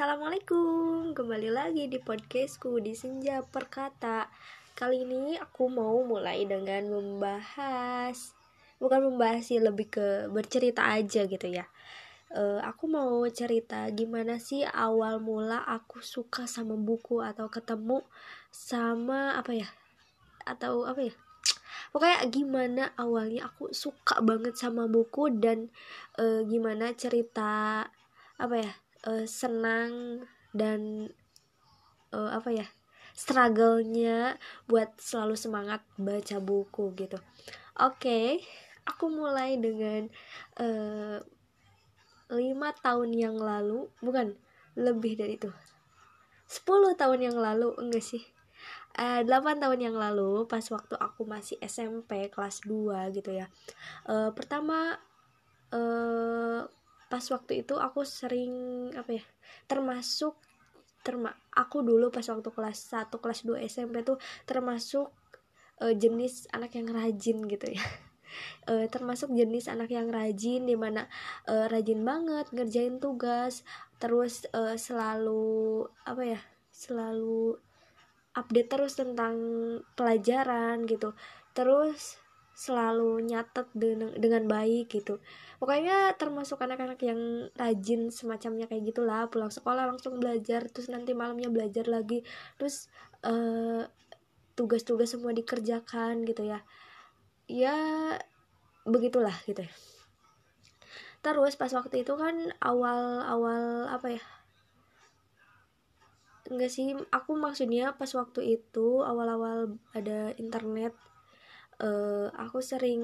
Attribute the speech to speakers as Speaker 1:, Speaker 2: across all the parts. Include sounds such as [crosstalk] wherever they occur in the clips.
Speaker 1: Assalamualaikum, kembali lagi di podcastku di Senja Perkata. Kali ini aku mau mulai dengan membahas Bukan membahas sih, lebih ke bercerita aja gitu ya. Uh, Aku mau cerita gimana sih awal mula aku suka sama buku Atau ketemu sama apa ya Atau apa ya? Pokoknya gimana awalnya aku suka banget sama buku dan uh, gimana cerita apa ya uh, senang dan uh, apa ya struggle-nya buat selalu semangat baca buku gitu. Oke, okay, aku mulai dengan uh, tahun yang lalu, bukan lebih dari itu. 10 tahun yang lalu enggak sih? Uh, 8 tahun yang lalu pas waktu aku masih SMP kelas 2 gitu ya. Uh, pertama uh, pas waktu itu aku sering apa ya termasuk terma aku dulu pas waktu kelas 1 kelas 2 SMP tuh termasuk uh, jenis anak yang rajin gitu ya. Uh, [laughs] termasuk jenis anak yang rajin di mana uh, rajin banget ngerjain tugas terus uh, selalu apa ya selalu update terus tentang pelajaran gitu. Terus selalu nyatet dengan, dengan baik gitu. Pokoknya termasuk anak-anak yang rajin semacamnya kayak gitulah pulang sekolah langsung belajar terus nanti malamnya belajar lagi terus tugas tugas-tugas semua dikerjakan gitu ya. Ya begitulah gitu. Ya terus pas waktu itu kan awal-awal apa ya enggak sih aku maksudnya pas waktu itu awal-awal ada internet uh, aku sering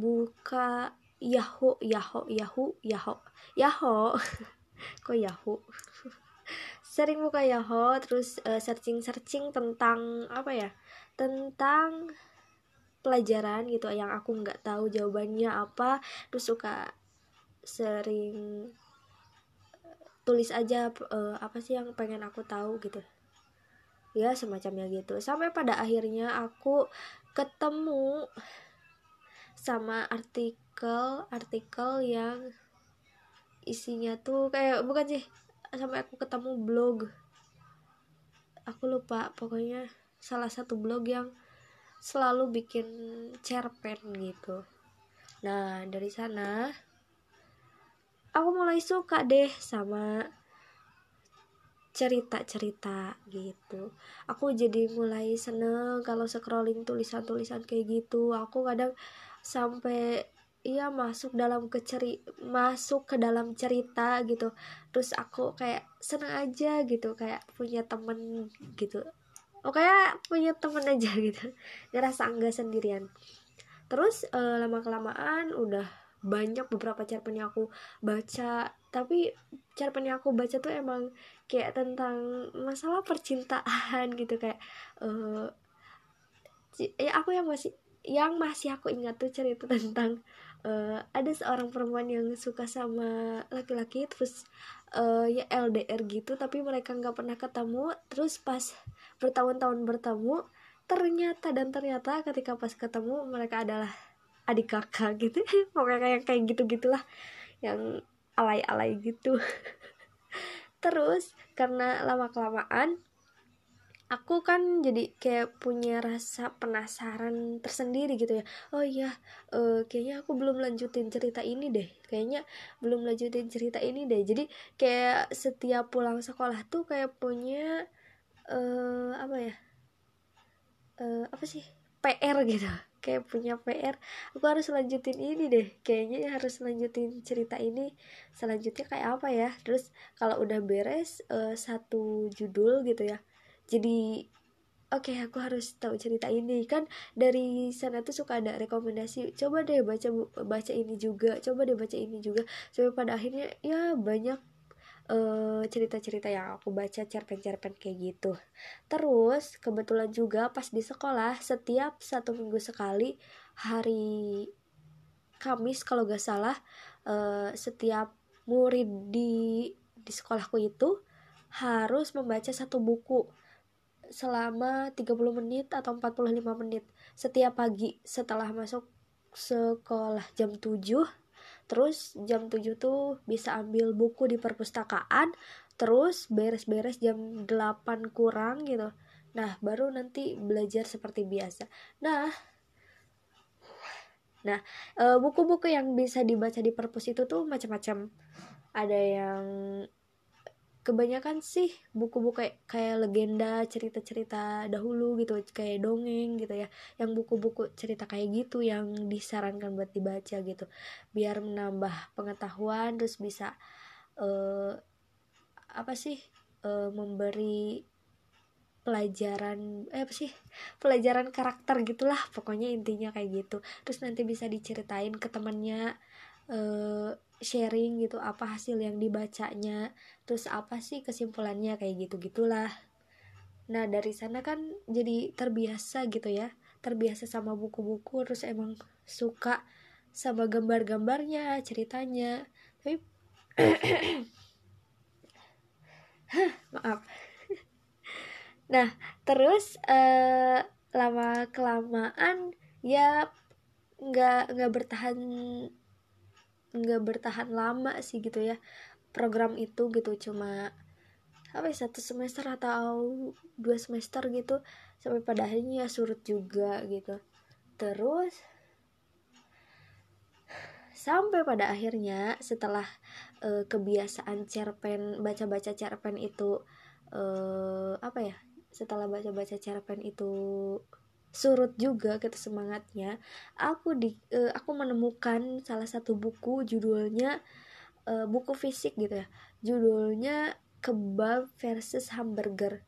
Speaker 1: buka Yahoo Yahoo Yahoo Yahoo Yahoo. [laughs] Kok Yahoo? [laughs] Sering buka Yahoo terus uh, eh, searching searching tentang apa ya tentang pelajaran gitu yang aku nggak tahu jawabannya apa. Terus suka sering tulis aja uh, apa sih yang pengen aku tahu gitu. Ya semacamnya gitu. Sampai pada akhirnya aku ketemu sama artikel-artikel yang isinya tuh kayak bukan sih sampai aku ketemu blog. Aku lupa pokoknya salah satu blog yang selalu bikin cerpen gitu. Nah dari sana aku mulai suka deh sama cerita-cerita gitu. Aku jadi mulai seneng kalau scrolling tulisan-tulisan kayak gitu. Aku kadang sampai iya masuk dalam keceri masuk ke dalam cerita gitu. Terus aku kayak seneng aja gitu kayak punya temen gitu. Oh kayak punya temen aja [laughs] gitu. Ngerasa enggak sendirian. Terus uh, lama kelamaan udah banyak beberapa cerpen yang aku baca. Tapi cerpen yang aku baca tuh emang kayak tentang masalah percintaan gitu kayak uh, ya aku yang masih yang masih aku ingat tuh cerita [laughs] tentang uh, ada seorang perempuan yang suka sama laki-laki terus uh, ya LDR gitu tapi mereka nggak pernah ketemu. Terus pas bertahun-tahun bertemu ternyata dan ternyata ketika pas ketemu mereka adalah adik kakak gitu. [laughs] Pokoknya kayak kayak gitu gitulah yang alay-alay gitu. [laughs] Terus karena lama kelamaan aku kan jadi kayak punya rasa penasaran tersendiri gitu ya. Oh iya uh, kayaknya aku belum lanjutin cerita ini deh. Kayaknya belum lanjutin cerita ini deh. Jadi kayak setiap pulang sekolah tuh kayak punya uh, apa ya? Uh, apa sih? PR gitu kayak punya PR aku harus lanjutin ini deh. Kayaknya harus lanjutin cerita ini selanjutnya kayak apa ya. Terus kalau udah beres uh, satu judul gitu ya. Jadi oke okay, aku harus tahu cerita ini. Kan dari sana tuh suka ada rekomendasi coba deh baca baca ini juga coba deh baca ini juga. Sampai pada akhirnya ya banyak eh, cerita-cerita yang aku baca cerpen-cerpen kayak gitu. Terus kebetulan juga pas di sekolah setiap satu minggu sekali hari Kamis kalau gak salah uh, setiap murid di di sekolahku itu harus membaca satu buku selama 30 menit atau 45 menit setiap pagi. Setelah masuk sekolah jam 7 terus jam 7 tuh bisa ambil buku di perpustakaan terus beres-beres jam 8 kurang gitu. Nah baru nanti belajar seperti biasa. Nah nah eh, buku-buku yang bisa dibaca di perpus itu tuh macam-macam. Ada yang kebanyakan sih buku-buku kayak, kayak legenda cerita-cerita dahulu gitu kayak dongeng gitu ya. Yang buku-buku cerita kayak gitu yang disarankan buat dibaca gitu. Biar menambah pengetahuan terus bisa uh, apa sih uh, memberi pelajaran eh apa sih pelajaran karakter gitulah pokoknya intinya kayak gitu. Terus nanti bisa diceritain ke temannya uh, sharing gitu apa hasil yang dibacanya terus apa sih kesimpulannya kayak gitu gitulah nah dari sana kan jadi terbiasa gitu ya terbiasa sama buku-buku terus emang suka sama gambar-gambarnya ceritanya. Tapi [coughs] maaf. [laughs] Nah terus uh, lama kelamaan ya nggak nggak bertahan nggak bertahan lama sih gitu ya program itu gitu. Cuma apa ya satu semester atau dua semester gitu sampai pada akhirnya ya surut juga gitu. Terus sampai pada akhirnya setelah uh, kebiasaan cerpen baca-baca cerpen itu uh, apa ya setelah baca-baca cerpen itu surut juga gitu semangatnya. Aku di uh, aku menemukan salah satu buku judulnya uh, buku fisik gitu ya. Judulnya kebab versus hamburger.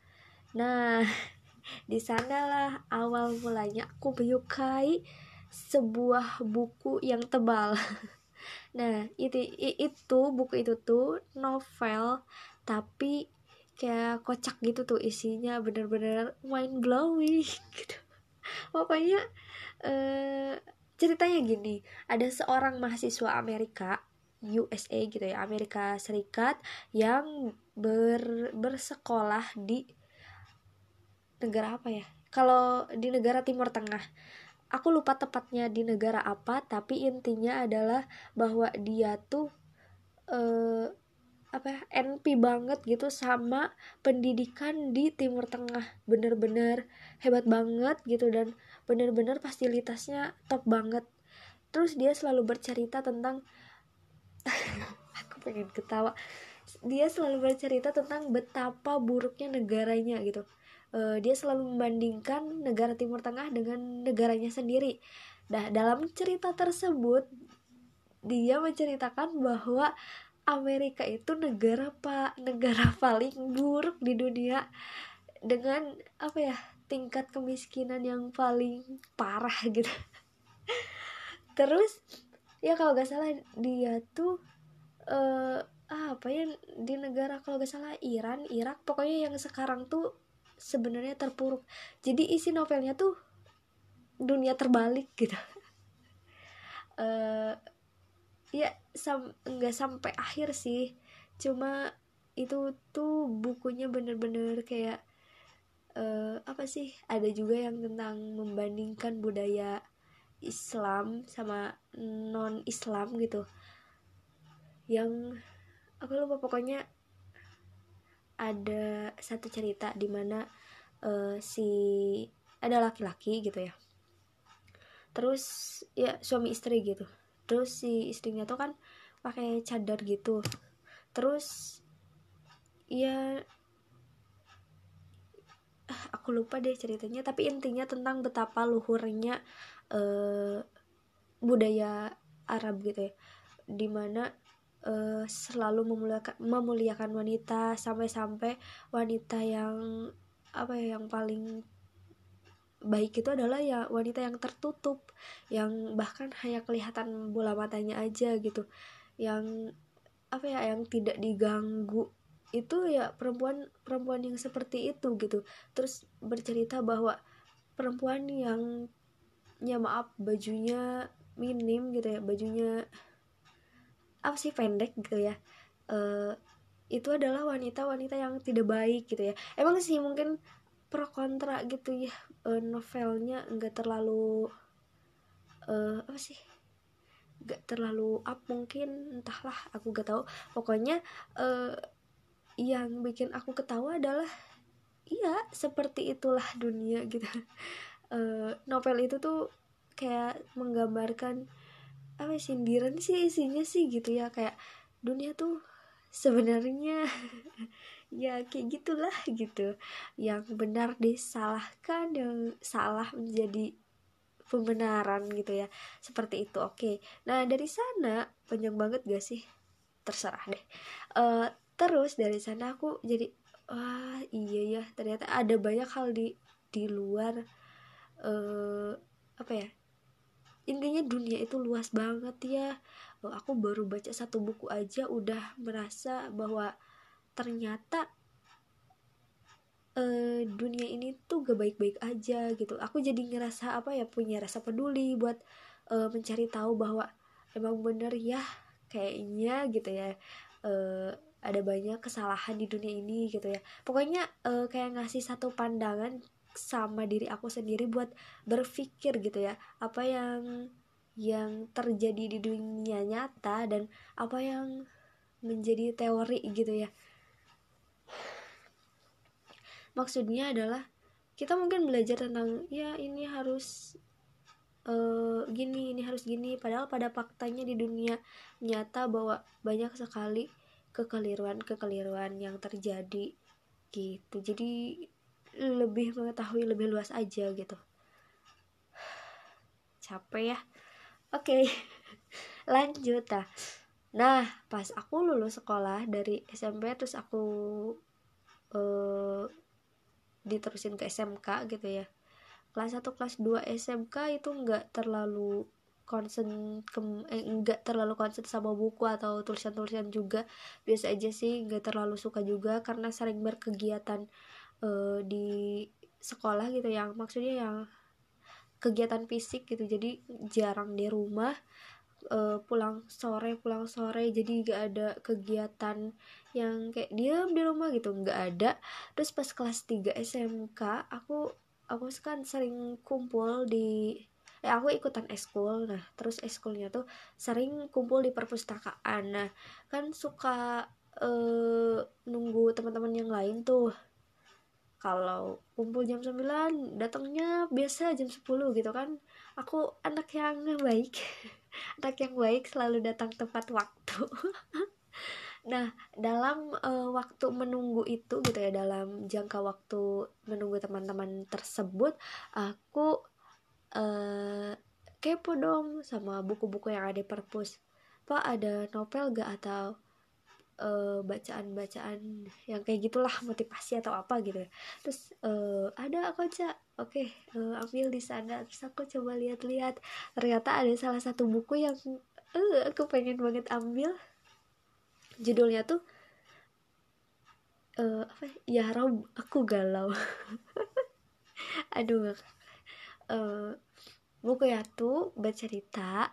Speaker 1: Nah [laughs] di sanalah awal mulanya aku menyukai sebuah buku yang tebal. [laughs] Nah itu itu buku itu tuh novel tapi kayak kocak gitu tuh isinya. Bener-bener mind blowing [laughs] gitu pokoknya uh, ceritanya gini. Ada seorang mahasiswa Amerika USA gitu ya Amerika Serikat yang ber bersekolah di negara apa ya? Kalau di negara Timur Tengah. Aku lupa tepatnya di negara apa tapi intinya adalah bahwa dia tuh uh, apa NP banget gitu sama pendidikan di Timur Tengah. Bener-bener hebat banget gitu dan bener-bener fasilitasnya top banget. Terus dia selalu bercerita tentang [laughs] aku pengen ketawa. Dia selalu bercerita tentang betapa buruknya negaranya gitu. Uh, dia selalu membandingkan negara Timur Tengah dengan negaranya sendiri. Nah dalam cerita tersebut dia menceritakan bahwa Amerika itu negara pak negara [laughs] paling buruk di dunia. Dengan apa ya tingkat kemiskinan yang paling parah gitu. [laughs] Terus ya kalau gak salah dia tuh uh, apa ya di negara kalau gak salah Iran Irak pokoknya yang sekarang tuh sebenarnya terpuruk. Jadi isi novelnya tuh dunia terbalik gitu. Uh, [laughs] ya sam nggak sampai akhir sih. Cuma itu tuh bukunya bener-bener kayak uh, apa sih ada juga yang tentang membandingkan budaya Islam sama non Islam gitu. Yang aku lupa pokoknya ada satu cerita di mana uh, si ada laki-laki gitu ya. Terus ya suami istri gitu terus si istrinya tuh kan pakai cadar gitu. Terus ya aku lupa deh ceritanya tapi intinya tentang betapa luhurnya uh, budaya Arab gitu ya. Di mana uh, selalu memuliakan, memuliakan wanita sampai-sampai wanita yang apa ya yang paling baik itu adalah ya wanita yang tertutup yang bahkan hanya kelihatan bola matanya aja gitu. Yang apa ya yang tidak diganggu itu ya perempuan perempuan yang seperti itu gitu. Terus bercerita bahwa perempuan yang ya maaf bajunya minim gitu ya bajunya apa sih pendek gitu ya uh, itu adalah wanita-wanita yang tidak baik gitu ya. Emang sih mungkin pro kontra gitu ya uh, novelnya nggak terlalu uh, apa sih? Gak terlalu up mungkin entahlah aku gak tahu. Pokoknya uh, yang bikin aku ketawa adalah iya seperti itulah dunia gitu. Uh, [laughs] novel itu tuh kayak menggambarkan apa ya, sindiran sih isinya sih gitu ya. Kayak dunia tuh sebenarnya [laughs] ya kayak gitulah gitu. Yang benar disalahkan yang salah menjadi pembenaran gitu ya. Seperti itu oke. Nah dari sana panjang banget gak sih? Terserah deh. Uh, terus dari sana aku jadi wah iya ya ternyata ada banyak hal di di luar uh, apa ya intinya dunia itu luas banget ya. Oh, aku baru baca satu buku aja udah merasa bahwa ternyata uh, dunia ini tuh gak baik-baik aja gitu. Aku jadi ngerasa apa ya punya rasa peduli buat uh, mencari tahu bahwa emang bener ya kayaknya gitu ya uh, ada banyak kesalahan di dunia ini gitu ya. Pokoknya uh, kayak ngasih satu pandangan sama diri aku sendiri buat berpikir gitu ya. Apa yang yang terjadi di dunia nyata dan apa yang menjadi teori gitu ya maksudnya adalah kita mungkin belajar tentang ya ini harus uh, gini ini harus gini. Padahal pada faktanya di dunia nyata bahwa banyak sekali kekeliruan-kekeliruan yang terjadi gitu. Jadi lebih mengetahui lebih luas aja gitu. [sighs] Capek ya? Oke okay. [laughs] lanjut ah nah pas aku lulus sekolah dari SMP terus aku uh, diterusin ke SMK gitu ya. Kelas 1 kelas 2 SMK itu nggak terlalu concern ke eh, terlalu concern sama buku atau tulisan-tulisan juga. Biasa aja sih nggak terlalu suka juga karena sering berkegiatan uh, di sekolah gitu yang maksudnya yang kegiatan fisik gitu. Jadi jarang di rumah uh, pulang sore pulang sore. Jadi gak ada kegiatan yang kayak diam di rumah gitu nggak ada. Terus pas kelas 3 SMK aku aku kan sering kumpul di eh aku ikutan eskul. Nah terus eskulnya tuh sering kumpul di perpustakaan. Nah kan suka uh, nunggu teman-teman yang lain tuh. Kalau kumpul jam 9 datangnya biasa jam 10 gitu kan. Aku anak yang baik [laughs] anak yang baik selalu datang tepat waktu [laughs] nah dalam uh, waktu menunggu itu gitu ya dalam jangka waktu menunggu teman-teman tersebut aku uh, kepo dong sama buku-buku yang ada perpus. Pak ada novel gak atau bacaan bacaan-bacaan yang kayak gitulah motivasi atau apa gitu ya. Terus uh, ada aku cak oke okay, uh, ambil di sana. Terus aku coba lihat-lihat. Ternyata ada salah satu buku yang uh, aku pengen banget ambil judulnya tuh uh, apa ya? Rob aku galau. [laughs] Aduh uh, buku ya tuh bercerita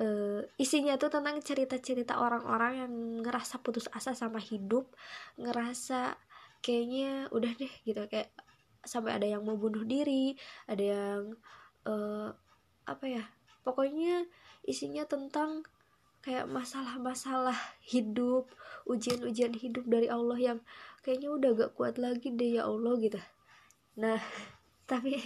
Speaker 1: uh, isinya tuh tentang cerita-cerita orang-orang yang ngerasa putus asa sama hidup ngerasa kayaknya udah deh gitu kayak sampai ada yang mau bunuh diri ada yang uh, apa ya? Pokoknya isinya tentang kayak masalah-masalah hidup ujian-ujian hidup dari Allah yang kayaknya udah gak kuat lagi deh ya Allah gitu. Nah [laughs] tapi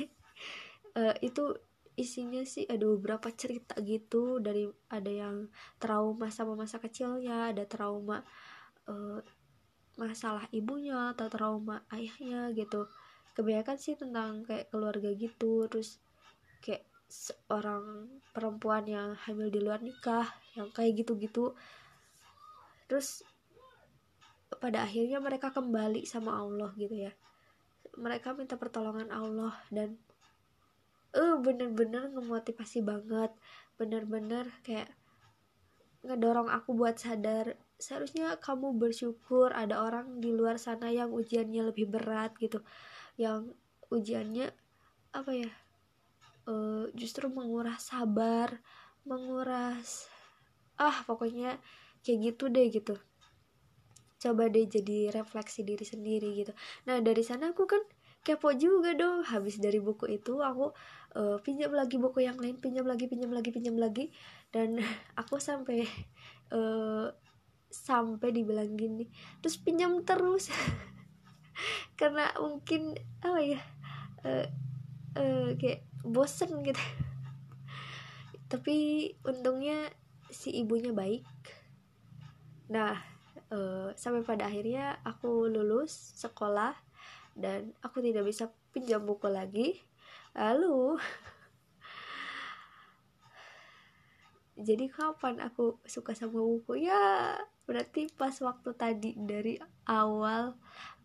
Speaker 1: uh, itu isinya sih ada beberapa cerita gitu dari ada yang trauma sama masa kecilnya ada trauma uh, masalah ibunya atau trauma ayahnya gitu. Kebanyakan sih tentang kayak keluarga gitu terus kayak seorang perempuan yang hamil di luar nikah yang kayak gitu-gitu. Terus pada akhirnya mereka kembali sama Allah gitu ya. Mereka minta pertolongan Allah dan uh, bener-bener ngemotivasi banget. Bener-bener kayak ngedorong aku buat sadar seharusnya kamu bersyukur ada orang di luar sana yang ujiannya lebih berat gitu. Yang ujiannya apa ya uh, justru menguras sabar menguras ah pokoknya kayak gitu deh gitu. Coba deh jadi refleksi diri sendiri gitu. Nah dari sana aku kan kepo juga dong. Habis dari buku itu aku uh, pinjam lagi buku yang lain pinjam lagi pinjam lagi pinjam lagi. Dan [laughs] aku sampai uh, sampai dibilang gini terus pinjam terus. [laughs] Karena mungkin apa ya uh, uh, kayak bosen gitu. Tapi untungnya si ibunya baik. Nah uh, sampai pada akhirnya aku lulus sekolah dan aku tidak bisa pinjam buku lagi. Lalu [laughs] jadi kapan aku suka sama buku? Ya berarti pas waktu tadi dari awal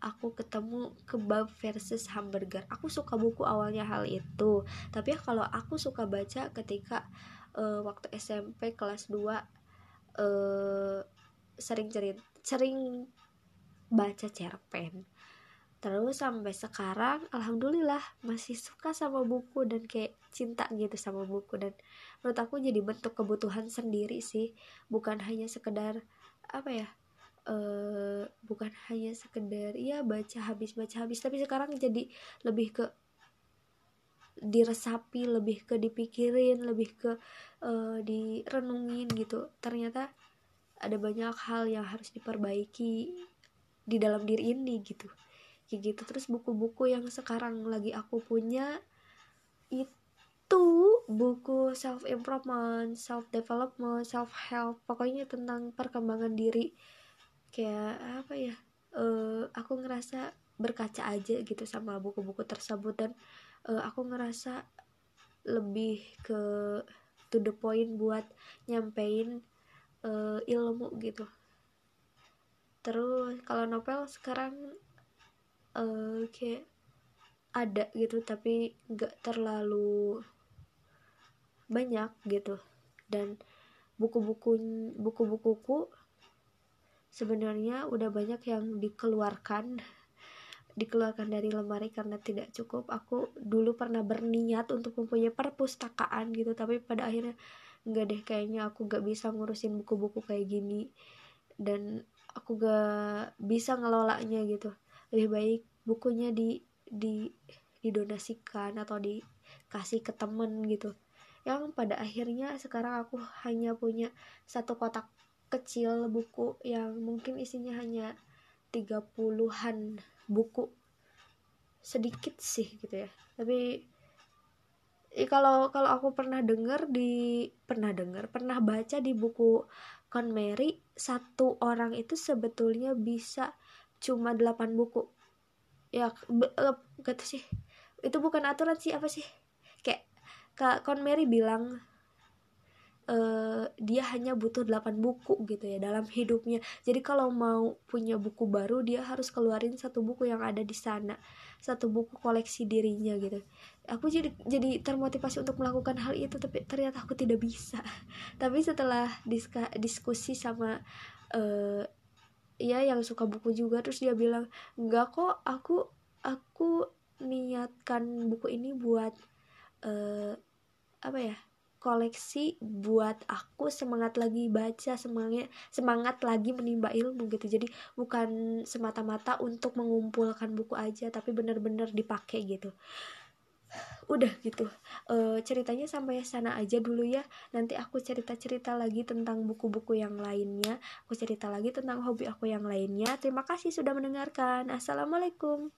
Speaker 1: aku ketemu kebab versus hamburger. Aku suka buku awalnya hal itu. Tapi kalau aku suka baca ketika uh, waktu SMP kelas 2 uh, sering cerit sering baca cerpen. Terus sampai sekarang alhamdulillah masih suka sama buku dan kayak cinta gitu sama buku. Dan menurut aku jadi bentuk kebutuhan sendiri sih. Bukan hanya sekedar apa ya uh, bukan hanya sekedar ya baca habis baca habis tapi sekarang jadi lebih ke diresapi lebih ke dipikirin lebih ke uh, direnungin gitu. Ternyata ada banyak hal yang harus diperbaiki di dalam diri ini gitu. Kayak gitu. Terus buku-buku yang sekarang lagi aku punya itu buku self improvement self development self help pokoknya tentang perkembangan diri. Kayak apa ya uh, aku ngerasa berkaca aja gitu sama buku-buku tersebut dan uh, aku ngerasa lebih ke to the point buat nyampein uh, ilmu gitu. Terus kalau novel sekarang uh, kayak ada gitu tapi gak terlalu banyak gitu. Dan buku-buku buku-bukuku sebenarnya udah banyak yang dikeluarkan [laughs] dikeluarkan dari lemari karena tidak cukup. Aku dulu pernah berniat untuk mempunyai perpustakaan gitu tapi pada akhirnya nggak deh kayaknya aku gak bisa ngurusin buku-buku kayak gini. Dan aku gak bisa ngelolanya gitu. Lebih baik bukunya di di didonasikan atau dikasih ke temen gitu yang pada akhirnya sekarang aku hanya punya satu kotak kecil buku yang mungkin isinya hanya 30-an buku. Sedikit sih gitu ya. Tapi eh, kalau kalau aku pernah dengar di pernah dengar pernah baca di buku Con Mary satu orang itu sebetulnya bisa cuma 8 buku. Ya gitu sih. Itu bukan aturan sih apa sih Kak Kon Mary bilang uh, dia hanya butuh 8 buku gitu ya dalam [laughs] hidupnya. Jadi kalau mau punya buku baru dia harus keluarin satu buku yang ada di sana, satu buku koleksi dirinya gitu. Aku jadi jadi termotivasi untuk melakukan hal itu tapi ternyata aku tidak bisa. [laughs] tapi setelah diska, diskusi sama uh, ya yang suka buku juga terus dia bilang, "Enggak kok, aku aku niatkan buku ini buat uh, apa ya koleksi buat aku semangat lagi baca semangat semangat lagi menimba ilmu gitu. Jadi bukan semata-mata untuk mengumpulkan buku aja tapi benar-benar dipakai gitu. Udah gitu. E, ceritanya sampai sana aja dulu ya. Nanti aku cerita-cerita lagi tentang buku-buku yang lainnya. Aku cerita lagi tentang hobi aku yang lainnya. Terima kasih sudah mendengarkan. Assalamualaikum